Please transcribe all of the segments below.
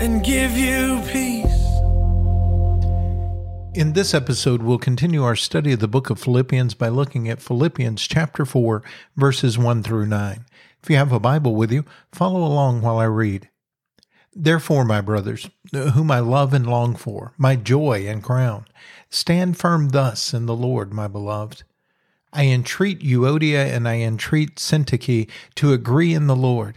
and give you peace. In this episode, we'll continue our study of the book of Philippians by looking at Philippians chapter 4, verses 1 through 9. If you have a Bible with you, follow along while I read. Therefore, my brothers, whom I love and long for, my joy and crown, stand firm thus in the Lord, my beloved. I entreat Euodia and I entreat Syntyche to agree in the Lord.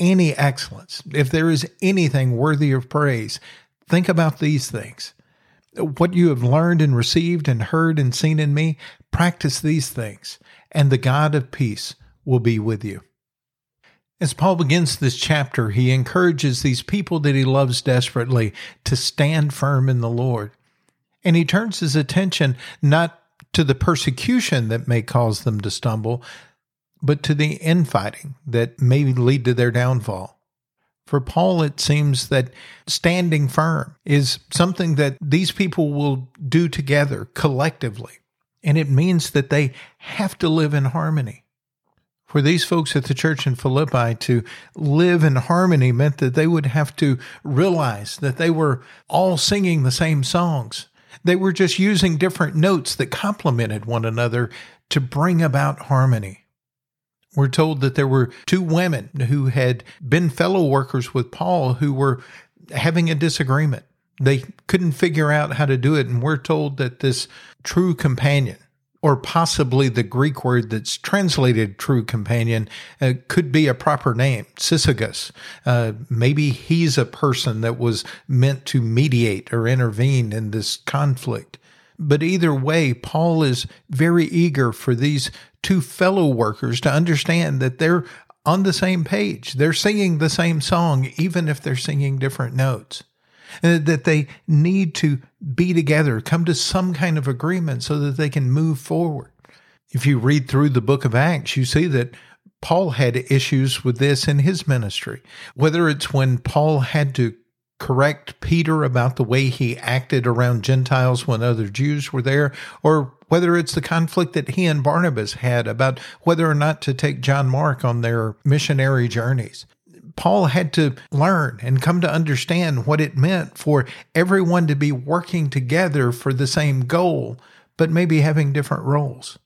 any excellence, if there is anything worthy of praise, think about these things. What you have learned and received and heard and seen in me, practice these things, and the God of peace will be with you. As Paul begins this chapter, he encourages these people that he loves desperately to stand firm in the Lord. And he turns his attention not to the persecution that may cause them to stumble, but to the infighting that may lead to their downfall. For Paul, it seems that standing firm is something that these people will do together collectively. And it means that they have to live in harmony. For these folks at the church in Philippi to live in harmony meant that they would have to realize that they were all singing the same songs. They were just using different notes that complemented one another to bring about harmony. We're told that there were two women who had been fellow workers with Paul who were having a disagreement. They couldn't figure out how to do it. And we're told that this true companion, or possibly the Greek word that's translated true companion, uh, could be a proper name, Syzygus. Uh, maybe he's a person that was meant to mediate or intervene in this conflict. But either way, Paul is very eager for these two fellow workers to understand that they're on the same page. They're singing the same song, even if they're singing different notes. And that they need to be together, come to some kind of agreement so that they can move forward. If you read through the book of Acts, you see that Paul had issues with this in his ministry. Whether it's when Paul had to correct Peter about the way he acted around Gentiles when other Jews were there, or whether it's the conflict that he and Barnabas had about whether or not to take John Mark on their missionary journeys. Paul had to learn and come to understand what it meant for everyone to be working together for the same goal, but maybe having different roles.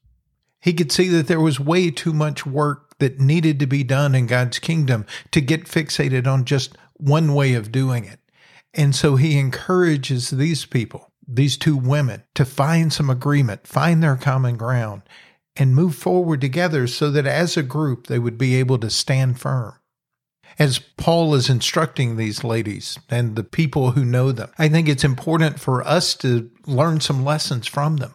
He could see that there was way too much work that needed to be done in God's kingdom to get fixated on just one way of doing it. And so he encourages these people, these two women, to find some agreement, find their common ground, and move forward together so that as a group they would be able to stand firm. As Paul is instructing these ladies and the people who know them, I think it's important for us to learn some lessons from them.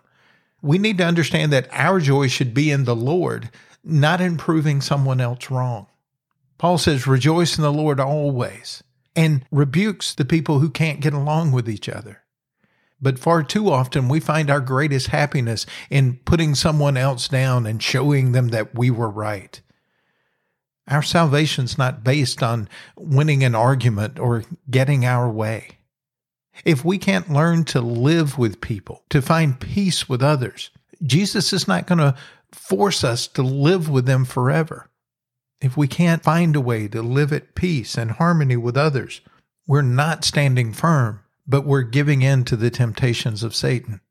We need to understand that our joy should be in the Lord, not in proving someone else wrong. Paul says, Rejoice in the Lord always and rebukes the people who can't get along with each other. But far too often, we find our greatest happiness in putting someone else down and showing them that we were right. Our salvation's not based on winning an argument or getting our way. If we can't learn to live with people, to find peace with others, Jesus is not going to force us to live with them forever. if we can't find a way to live at peace and harmony with others, we're not standing firm, but we're giving in to the temptations of Satan.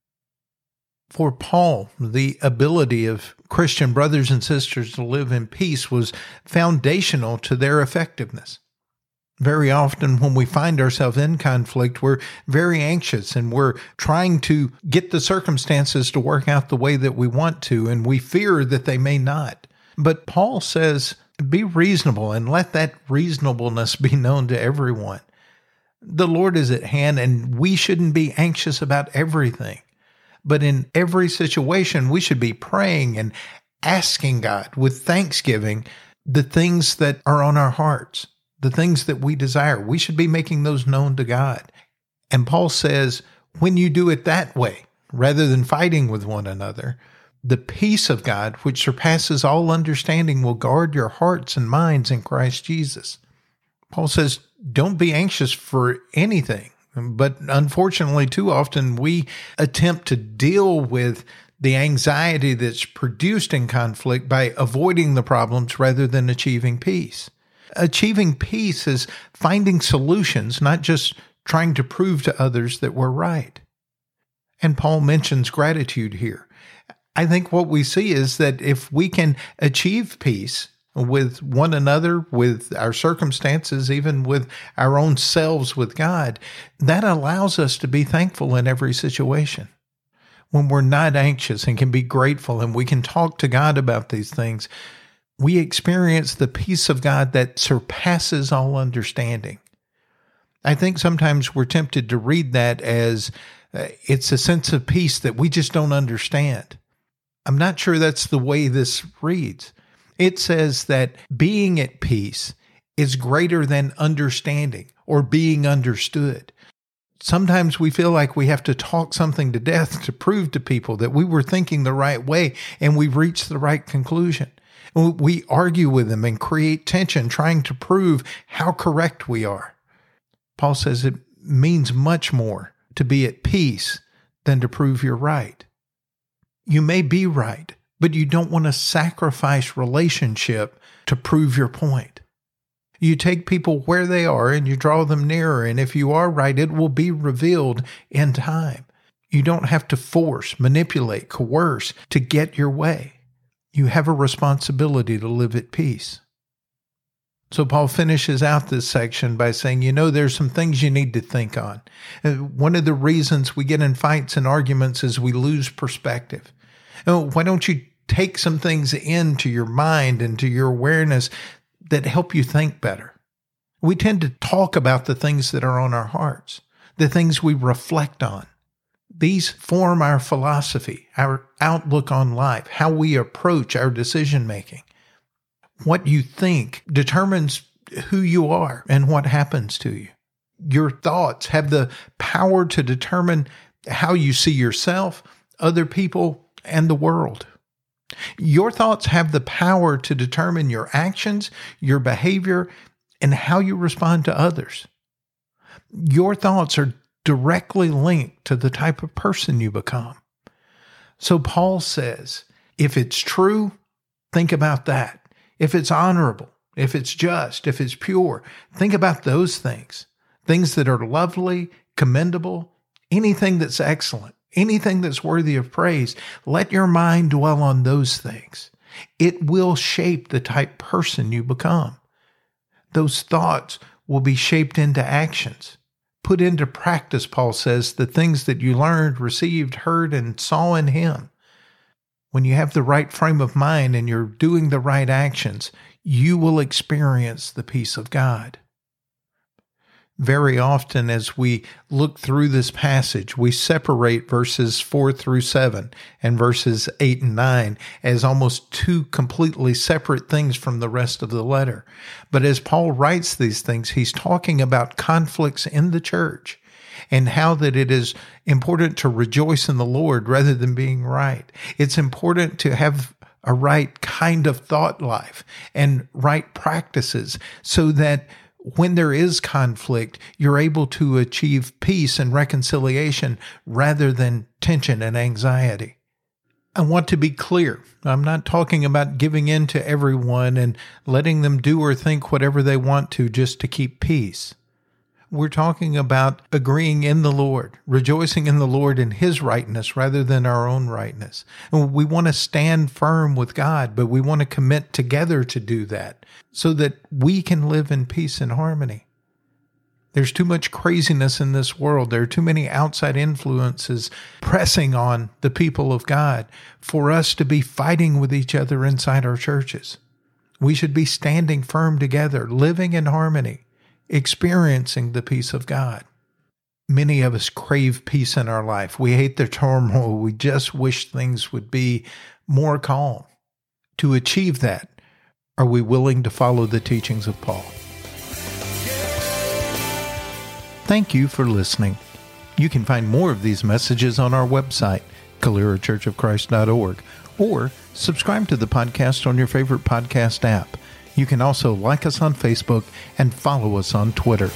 For Paul, the ability of Christian brothers and sisters to live in peace was foundational to their effectiveness. Very often, when we find ourselves in conflict, we're very anxious and we're trying to get the circumstances to work out the way that we want to, and we fear that they may not. But Paul says, be reasonable and let that reasonableness be known to everyone. The Lord is at hand, and we shouldn't be anxious about everything. But in every situation, we should be praying and asking God with thanksgiving the things that are on our hearts, the things that we desire. We should be making those known to God. And Paul says, when you do it that way, rather than fighting with one another, the peace of God, which surpasses all understanding, will guard your hearts and minds in Christ Jesus. Paul says, don't be anxious for anything, but unfortunately, too often we attempt to deal with the anxiety that's produced in conflict by avoiding the problems rather than achieving peace. Achieving peace is finding solutions, not just trying to prove to others that we're right. And Paul mentions gratitude here. I think what we see is that if we can achieve peace, with one another, with our circumstances, even with our own selves with God, that allows us to be thankful in every situation. When we're not anxious and can be grateful and we can talk to God about these things, we experience the peace of God that surpasses all understanding. I think sometimes we're tempted to read that as uh, it's a sense of peace that we just don't understand. I'm not sure that's the way this reads. It says that being at peace is greater than understanding or being understood. Sometimes we feel like we have to talk something to death to prove to people that we were thinking the right way and we've reached the right conclusion. We argue with them and create tension, trying to prove how correct we are. Paul says it means much more to be at peace than to prove you're right. You may be right, but you don't want to sacrifice relationship to prove your point. You take people where they are and you draw them nearer, and if you are right, it will be revealed in time. You don't have to force, manipulate, coerce to get your way. You have a responsibility to live at peace. So Paul finishes out this section by saying, you know, there's some things you need to think on. Uh, one of the reasons we get in fights and arguments is we lose perspective. Oh, why don't you take some things into your mind and to your awareness that help you think better? We tend to talk about the things that are on our hearts, the things we reflect on. These form our philosophy, our outlook on life, how we approach our decision making. What you think determines who you are and what happens to you. Your thoughts have the power to determine how you see yourself, other people, and the world. Your thoughts have the power to determine your actions, your behavior, and how you respond to others. Your thoughts are directly linked to the type of person you become. So Paul says, if it's true, think about that. If it's honorable, if it's just, if it's pure, think about those things. Things that are lovely, commendable, anything that's excellent anything that's worthy of praise, let your mind dwell on those things. It will shape the type person you become. Those thoughts will be shaped into actions. Put into practice, Paul says, the things that you learned, received, heard, and saw in Him. When you have the right frame of mind and you're doing the right actions, you will experience the peace of God very often as we look through this passage, we separate verses 4 through 7 and verses 8 and 9 as almost two completely separate things from the rest of the letter. But as Paul writes these things, he's talking about conflicts in the church and how that it is important to rejoice in the Lord rather than being right. It's important to have a right kind of thought life and right practices so that when there is conflict, you're able to achieve peace and reconciliation rather than tension and anxiety. I want to be clear. I'm not talking about giving in to everyone and letting them do or think whatever they want to just to keep peace. We're talking about agreeing in the Lord, rejoicing in the Lord in His rightness rather than our own rightness. And we want to stand firm with God, but we want to commit together to do that so that we can live in peace and harmony. There's too much craziness in this world. There are too many outside influences pressing on the people of God for us to be fighting with each other inside our churches. We should be standing firm together, living in harmony, experiencing the peace of God. Many of us crave peace in our life. We hate the turmoil. We just wish things would be more calm. To achieve that, are we willing to follow the teachings of Paul? Thank you for listening. You can find more of these messages on our website, CaleraChurchOfChrist.org, or subscribe to the podcast on your favorite podcast app. You can also like us on Facebook and follow us on Twitter.